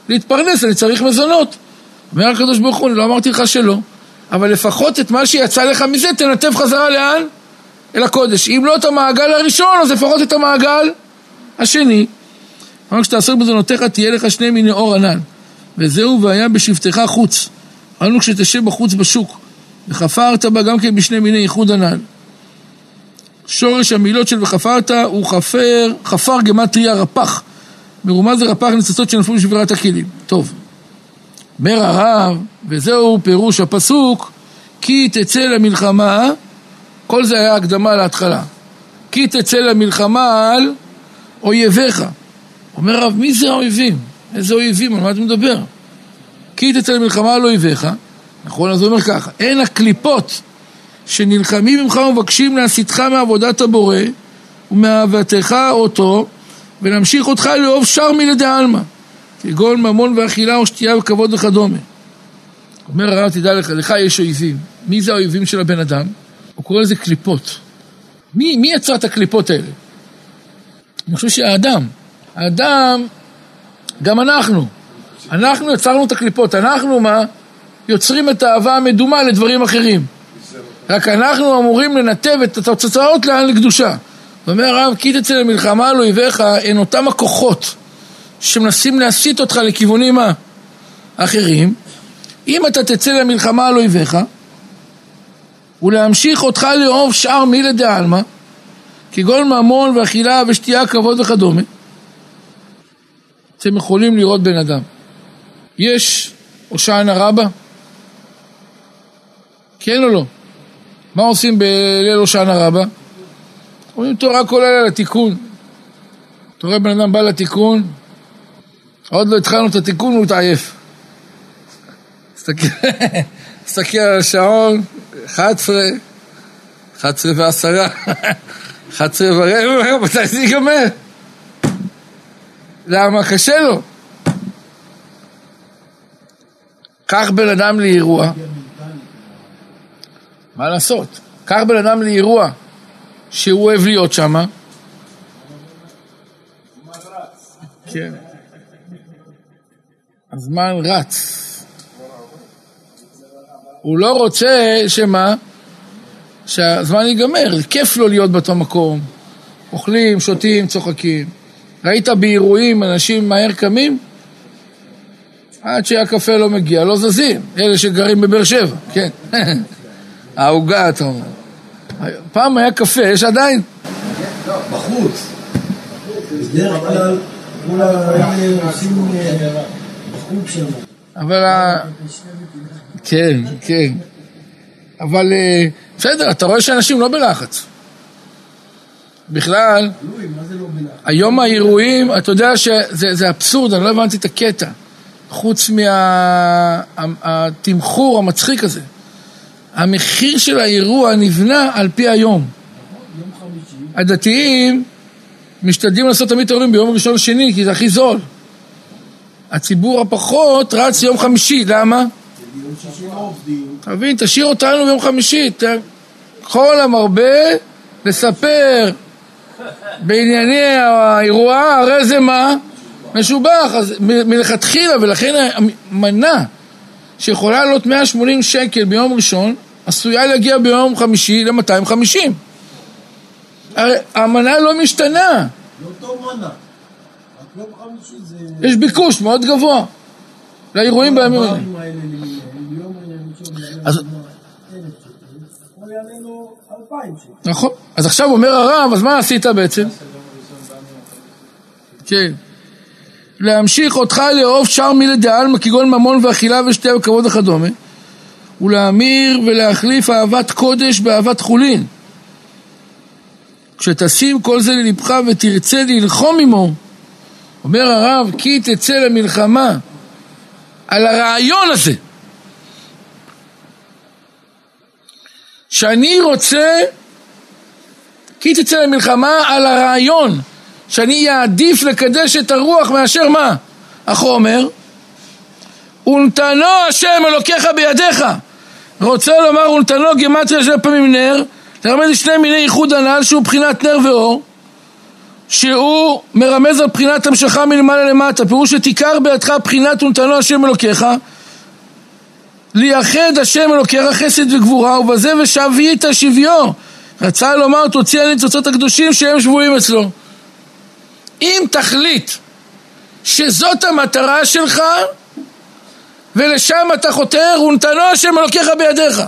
להתפרנס, אני צריך מזונות. אומר הקדוש ברוך הוא, אני לא אמרתי לך שלא, אבל לפחות את מה שיצא לך מזה תנתב חזרה לאן? אל הקודש. אם לא את המעגל הראשון, אז לפחות את המעגל השני. אמר כשתעסוק בזונותיך תהיה לך שני מיני אור ענן. וזהו והיה בשבתך חוץ. אמרנו כשתשב בחוץ בשוק, וחפרת בה גם כן בשני מיני ייחוד ענן. שורש המילות של וחפרת הוא חפר, חפר גמטריה רפ"ח. מרומז לרפ"ח ניצוצות שנפלו בשבירת הכלים. טוב. אומר הרב, וזהו פירוש הפסוק, כי תצא למלחמה, כל זה היה הקדמה להתחלה. כי תצא למלחמה על אויביך. אומר הרב, מי זה האויבים? איזה אויבים? על מה אתה מדבר? כי תצא למלחמה על אויביך, נכון? אז הוא אומר ככה, אין הקליפות שנלחמים ממך ומבקשים להסיתך מעבודת הבורא ומאהבתך אותו ולהמשיך אותך לאהוב שאר מלדי עלמא כגון ממון ואכילה או שתייה וכבוד וכדומה. אומר הרב תדע לך, לך יש אויבים. מי זה האויבים של הבן אדם? הוא קורא לזה קליפות. מי, מי יצר את הקליפות האלה? אני חושב שהאדם. האדם, גם אנחנו. אנחנו יצרנו את הקליפות. אנחנו מה? יוצרים את האהבה המדומה לדברים אחרים. רק אנחנו אמורים לנתב את התוצאות לאן לקדושה. אומר הרב, כי תצא למלחמה על אויביך, הן אותם הכוחות שמנסים להסיט אותך לכיוונים האחרים. אם אתה תצא למלחמה על אויביך, ולהמשיך אותך לאהוב שאר מילי דעלמא, כגון ממון ואכילה ושתייה, כבוד וכדומה, אתם יכולים לראות בן אדם. יש הושענא רבה? כן או לא? מה עושים בליל הושענא רבה? אומרים תורה כל לילה לתיקון. אתה רואה בן אדם בא לתיקון, עוד לא התחלנו את התיקון והוא התעייף. תסתכל על השעון, 11, 11 ועשרה, 11 ורבע, מתי זה ייגמר? למה? קשה לו. קח בן אדם לאירוע, מה לעשות? קח בן אדם לאירוע שהוא אוהב להיות שם. כן. הזמן רץ. הוא לא רוצה שמה? שהזמן ייגמר, כיף לו להיות באותו מקום. אוכלים, שותים, צוחקים. ראית באירועים אנשים מהר קמים? עד שהקפה לא מגיע, לא זזים. אלה שגרים בבאר שבע, כן. העוגה, אתה אומר. פעם היה קפה, יש עדיין? בחוץ. בדרך כלל כולם עושים בחוץ שם. אבל ה... כן, כן. אבל אה, בסדר, אתה רואה שאנשים לא בלחץ. בכלל, היום האירועים, אתה יודע שזה אבסורד, אני לא הבנתי את הקטע. חוץ מהתמחור המצחיק הזה. המחיר של האירוע נבנה על פי היום. הדתיים משתדלים לעשות תמיד אירועים ביום ראשון שני, כי זה הכי זול. הציבור הפחות רץ יום חמישי, למה? אתה מבין, תשאיר אותנו ביום חמישי, כל המרבה לספר בענייני האירוע, הרי זה מה? משובח, אז מלכתחילה, ולכן המנה שיכולה לעלות 180 שקל ביום ראשון, עשויה להגיע ביום חמישי ל-250. הרי המנה לא משתנה. יש ביקוש מאוד גבוה לאירועים בימים האלה. אז... נכון. אז עכשיו אומר הרב, אז מה עשית בעצם? כן. להמשיך אותך לאהוב שאר מילי דעלמא כגון ממון ואכילה ושתייה וכבוד וכדומה ולהמיר ולהחליף אהבת קודש באהבת חולין כשתשים כל זה ללבך ותרצה ללחום עמו אומר הרב כי תצא למלחמה על הרעיון הזה שאני רוצה כי תצא למלחמה על הרעיון שאני אעדיף לקדש את הרוח מאשר מה? החומר. ונתנו השם אלוקיך בידיך. רוצה לומר ונתנו גימטריה של פעמים נר, לרמז לשני מיני ייחוד הנ"ל שהוא בחינת נר ואור, שהוא מרמז על בחינת המשכה מלמעלה למטה, פירוש שתיקר בידך בחינת ונתנו השם אלוקיך, לייחד השם אלוקיך חסד וגבורה, ובזה ושבית שביו. רצה לומר תוציא על ניצוצות הקדושים שהם שבויים אצלו. אם תחליט שזאת המטרה שלך ולשם אתה חותר ונתנו השם אלוקיך בידיך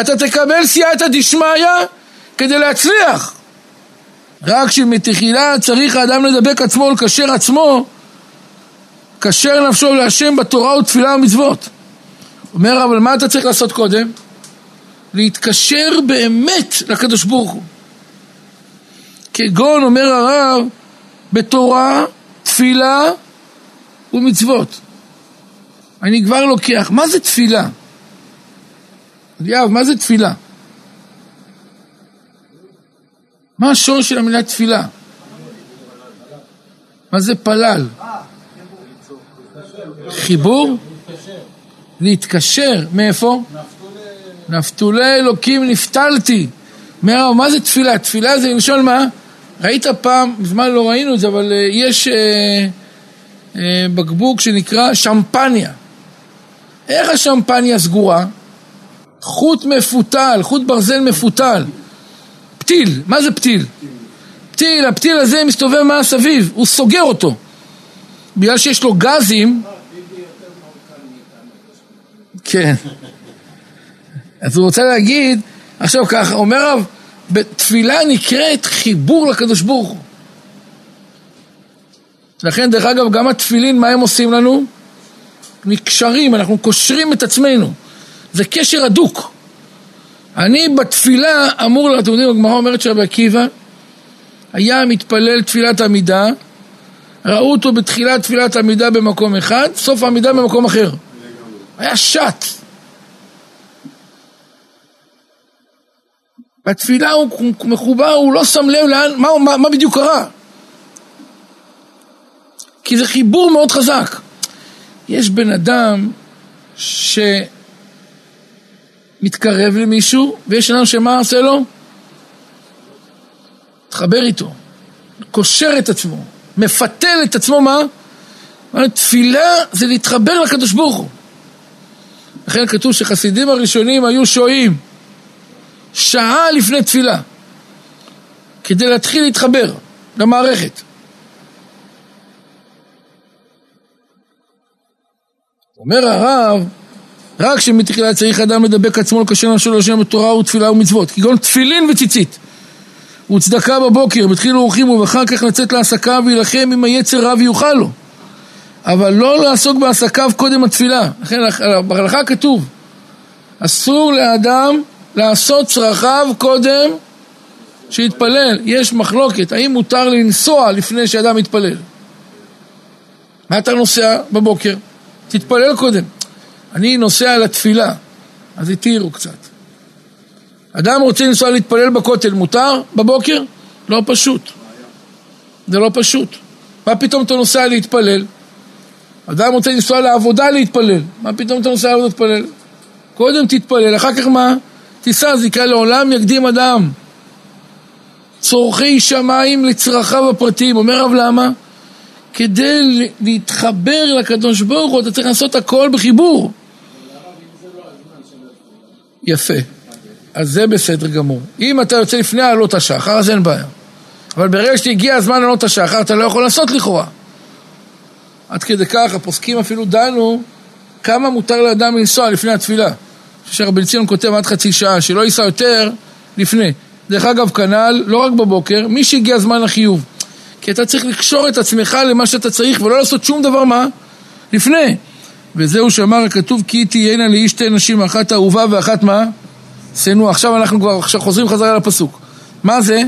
אתה תקבל סייעתא דשמיא כדי להצליח רק שמתחילה צריך האדם לדבק עצמו ולקשר עצמו קשר נפשו להשם בתורה ותפילה ומצוות אומר אבל מה אתה צריך לעשות קודם? להתקשר באמת לקדוש ברוך הוא כגון, אומר הרב, בתורה, תפילה ומצוות. אני כבר לוקח, מה זה תפילה? יאב, מה זה תפילה? מה השורש של המילה תפילה? מה זה פלל? חיבור? להתקשר. מאיפה? נפתולי אלוקים נפתלתי. מה זה תפילה? תפילה זה למשול מה? ראית פעם, מזמן לא ראינו את זה, אבל uh, יש uh, uh, בקבוק שנקרא שמפניה. איך השמפניה סגורה? חוט מפותל, חוט ברזל מפותל. פתיל, מה זה פתיל? פתיל, הפתיל הזה מסתובב מה סביב, הוא סוגר אותו. בגלל שיש לו גזים... כן. אז הוא רוצה להגיד, עכשיו ככה, אומר הרב, בתפילה נקראת חיבור לקדוש ברוך הוא. לכן, דרך אגב, גם התפילין, מה הם עושים לנו? נקשרים, אנחנו קושרים את עצמנו. זה קשר הדוק. אני בתפילה אמור, אתם יודעים, הגמרא אומרת שרבי עקיבא היה מתפלל תפילת עמידה, ראו אותו בתחילת תפילת עמידה במקום אחד, סוף העמידה במקום אחר. היה שט. בתפילה הוא מחובר, הוא לא שם לב לאן, מה, מה, מה בדיוק קרה. כי זה חיבור מאוד חזק. יש בן אדם שמתקרב למישהו, ויש אדם שמה עושה לו? מתחבר איתו, קושר את עצמו, מפתל את עצמו, מה? תפילה זה להתחבר לקדוש ברוך הוא. לכן כתוב שחסידים הראשונים היו שוהים שעה לפני תפילה, כדי להתחיל להתחבר למערכת. אומר הרב, רק שמתחילה צריך אדם לדבק עצמו לקשר נפשו להשם בתורה ותפילה ומצוות, כגון תפילין וציצית, וצדקה בבוקר, בתחיל אורחים ואחר כך לצאת להעסקה וילחם עם היצר רע ויוכל לו. אבל לא לעסוק בעסקיו קודם התפילה. לכן בהלכה כתוב, אסור לאדם לעשות צרכיו קודם שיתפלל. יש מחלוקת, האם מותר לנסוע לפני שאדם מתפלל? מה אתה נוסע בבוקר? תתפלל קודם. אני נוסע לתפילה, אז התירו קצת. אדם רוצה לנסוע להתפלל בכותל, מותר בבוקר? לא פשוט. זה לא פשוט. מה פתאום אתה נוסע להתפלל? אדם רוצה לנסוע לעבודה להתפלל. מה פתאום אתה נוסע לעבודה להתפלל? קודם תתפלל, אחר כך מה? תישא זיקה לעולם יקדים אדם. צורכי שמיים לצרכיו הפרטיים. אומר רב למה? כדי להתחבר לקדוש ברוך הוא אתה צריך לעשות הכל בחיבור. יפה. אז זה בסדר גמור. אם אתה יוצא לפני עלות השחר, אז אין בעיה. אבל ברגע שהגיע הזמן עלות השחר, אתה לא יכול לעשות לכאורה. עד כדי כך, הפוסקים אפילו דנו כמה מותר לאדם לנסוע לפני התפילה. שרבי ציון כותב עד חצי שעה, שלא ייסע יותר לפני. דרך אגב, כנ"ל, לא רק בבוקר, מי שהגיע זמן החיוב. כי אתה צריך לקשור את עצמך למה שאתה צריך ולא לעשות שום דבר מה? לפני. וזהו שאמר הכתוב כי תהיינה לאיש שתי נשים, אחת אהובה ואחת מה? שנוא. עכשיו אנחנו כבר עכשיו חוזרים חזרה לפסוק. מה זה?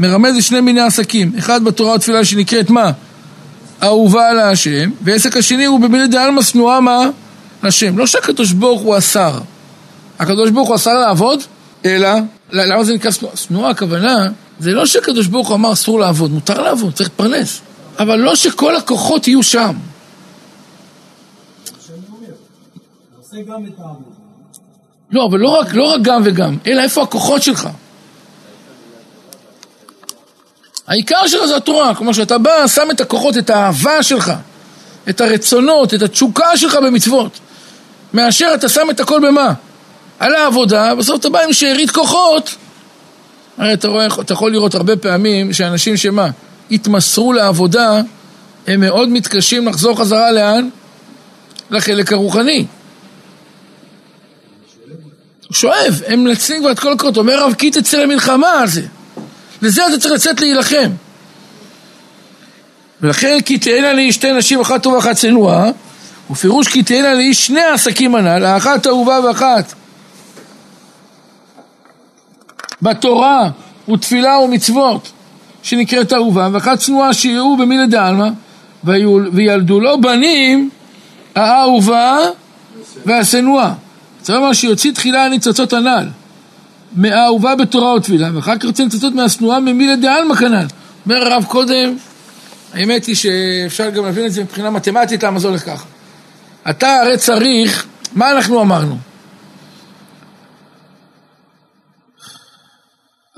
מרמז לשני מיני עסקים. אחד בתורה התפילה שנקראת מה? אהובה להשם, ועסק השני הוא במילי דעלמא שנואה מה? לשם. לא שהקדוש ברוך הוא השר. הקדוש ברוך הוא השר לעבוד, אלא, למה זה נקרא שנואה? שנואה הכוונה, זה לא שהקדוש ברוך הוא אמר אסור לעבוד, מותר לעבוד, צריך להתפרנס. אבל לא שכל הכוחות יהיו שם. לא, אבל לא רק, לא רק גם וגם, אלא איפה הכוחות שלך. העיקר שלך זה התורה, כלומר שאתה בא, שם את הכוחות, את האהבה שלך, את הרצונות, את התשוקה שלך במצוות, מאשר אתה שם את הכל במה? על העבודה, בסוף אתה בא עם שארית כוחות. הרי אתה רואה, אתה יכול לראות הרבה פעמים שאנשים שמה? התמסרו לעבודה, הם מאוד מתקשים לחזור חזרה לאן? לחלק הרוחני. הוא שואב, הם מנצלים כבר את כל הכוחות, אומר רב כי תצא למלחמה על זה. לזה אתה צריך לצאת להילחם. ולכן כי תהיינה לי שתי נשים, אחת טובה ואחת צנועה, ופירוש כי תהיינה לי שני העסקים הנ"ל, האחת אהובה ואחת בתורה ותפילה ומצוות שנקראת אהובה, ואחת צנועה שיראו במילי דעלמא וילדו לו בנים האהובה והשנואה. זה אומר שיוציא תחילה הניצוצות הנ"ל, מהאהובה בתורה ותפילה, ואחר כך יוצא ניצוצות מהשנואה ממילי דעלמא כנ"ל. אומר הרב קודם, האמת היא שאפשר גם להבין את זה מבחינה מתמטית, למה זה הולך ככה. אתה הרי צריך, מה אנחנו אמרנו?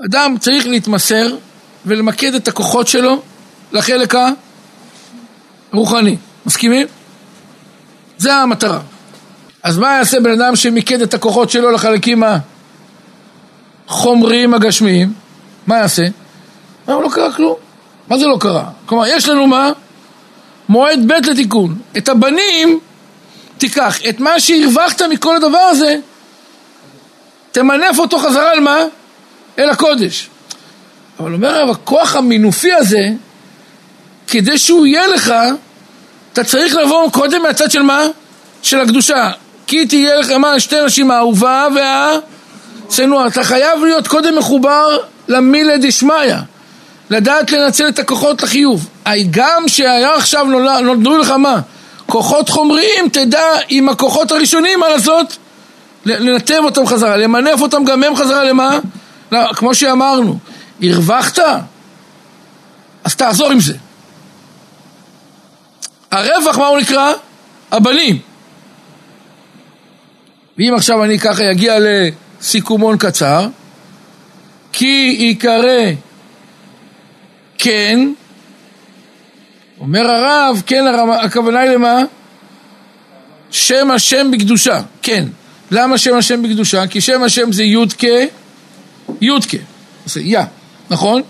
אדם צריך להתמסר ולמקד את הכוחות שלו לחלק הרוחני. מסכימים? זה המטרה. אז מה יעשה בן אדם שמיקד את הכוחות שלו לחלקים החומריים הגשמיים? מה יעשה? לא, לא קרה כלום. מה זה לא קרה? כלומר, יש לנו מה? מועד ב' לתיקון. את הבנים, תיקח. את מה שהרווחת מכל הדבר הזה, תמנף אותו חזרה על מה? אל הקודש. אבל אומר הרב, הכוח המינופי הזה, כדי שהוא יהיה לך, אתה צריך לבוא קודם מהצד של מה? של הקדושה. כי תהיה לך מה? שתי נשים, האהובה והצנועה. אתה חייב להיות קודם מחובר למילה דשמיא. לדעת לנצל את הכוחות לחיוב. גם שהיה עכשיו נולדו לך מה? כוחות חומריים, תדע עם הכוחות הראשונים מה לעשות? לנתב אותם חזרה, למנף אותם גם הם חזרה למה? לא, כמו שאמרנו, הרווחת? אז תעזור עם זה. הרווח, מה הוא נקרא? הבנים. ואם עכשיו אני ככה אגיע לסיכומון קצר, כי ייקרא כן, אומר הרב, כן, הכוונה היא למה? שם השם בקדושה, כן. למה שם השם בקדושה? כי שם השם זה יודקה, יודקה, זה יא, נכון?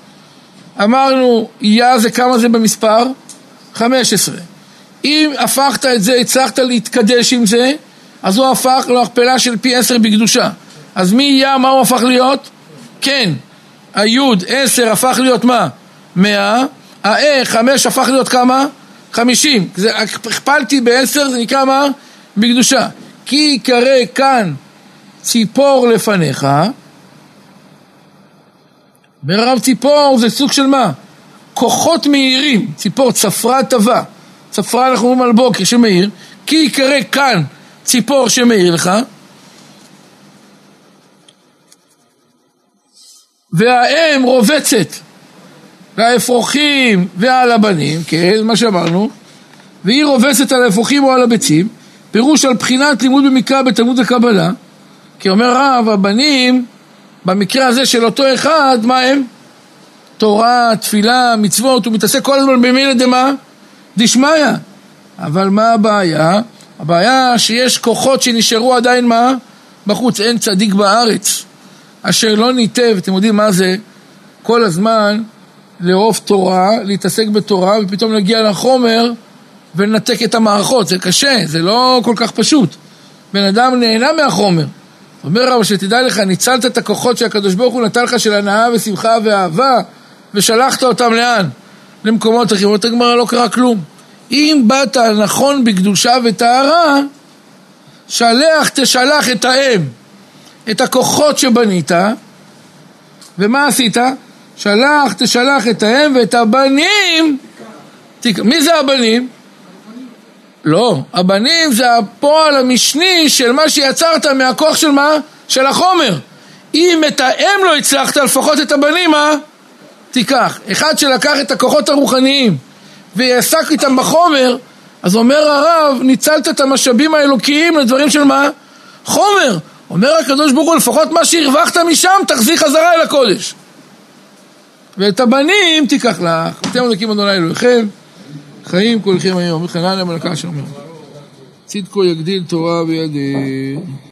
אמרנו, יא זה כמה זה במספר? 15. אם הפכת את זה, הצלחת להתקדש עם זה, אז הוא הפך להכפלה של פי עשר בקדושה. אז מי יא, מה הוא הפך להיות? כן. היוד עשר הפך להיות מה? מאה. ה-A חמש הפך להיות כמה? חמישים. הכפלתי בעשר, זה נקרא מה? בקדושה. כי יקרא כאן ציפור לפניך. ברב ציפור זה סוג של מה? כוחות מהירים. ציפור צפרה טבע. צפרה אנחנו אומרים על בוקר שמאיר. כי יקרא כאן ציפור שמאיר לך. והאם רובצת והאפרוחים ועל הבנים, כן, מה שאמרנו, והיא רובצת על האפרוחים או על הביצים, פירוש על בחינת לימוד במקרא בתלמוד הקבלה, כי אומר רב, הבנים, במקרה הזה של אותו אחד, מה הם? תורה, תפילה, מצוות, הוא מתעסק כל הזמן במילה דמה? דשמיא. אבל מה הבעיה? הבעיה שיש כוחות שנשארו עדיין מה? בחוץ, אין צדיק בארץ אשר לא ניתב, אתם יודעים מה זה? כל הזמן לאהוב תורה, להתעסק בתורה, ופתאום להגיע לחומר ולנתק את המערכות. זה קשה, זה לא כל כך פשוט. בן אדם נהנה מהחומר. אומר רב, שתדע לך, ניצלת את הכוחות שהקדוש ברוך הוא נתן לך של הנאה ושמחה ואהבה, ושלחת אותם לאן? למקומות אחרים. אומרת הגמרא, לא קרה כלום. אם באת נכון בקדושה וטהרה, שלח תשלח את האם, את הכוחות שבנית, ומה עשית? שלח תשלח את האם ואת הבנים, תק... מי זה הבנים? לא, הבנים זה הפועל המשני של מה שיצרת מהכוח של מה? של החומר. אם את האם לא הצלחת, לפחות את הבנים, מה? תיקח. אחד שלקח את הכוחות הרוחניים ויעסק איתם בחומר, אז אומר הרב, ניצלת את המשאבים האלוקיים לדברים של מה? חומר. אומר הקדוש ברוך הוא, לפחות מה שהרווחת משם, תחזיר חזרה אל הקודש. ואת הבנים תיקח לך, אתם אלוקים אדוני אלוהיכם, חיים כולכם היום, וכן הלאה מלכה שאומר. צדקו יגדיל תורה בידי.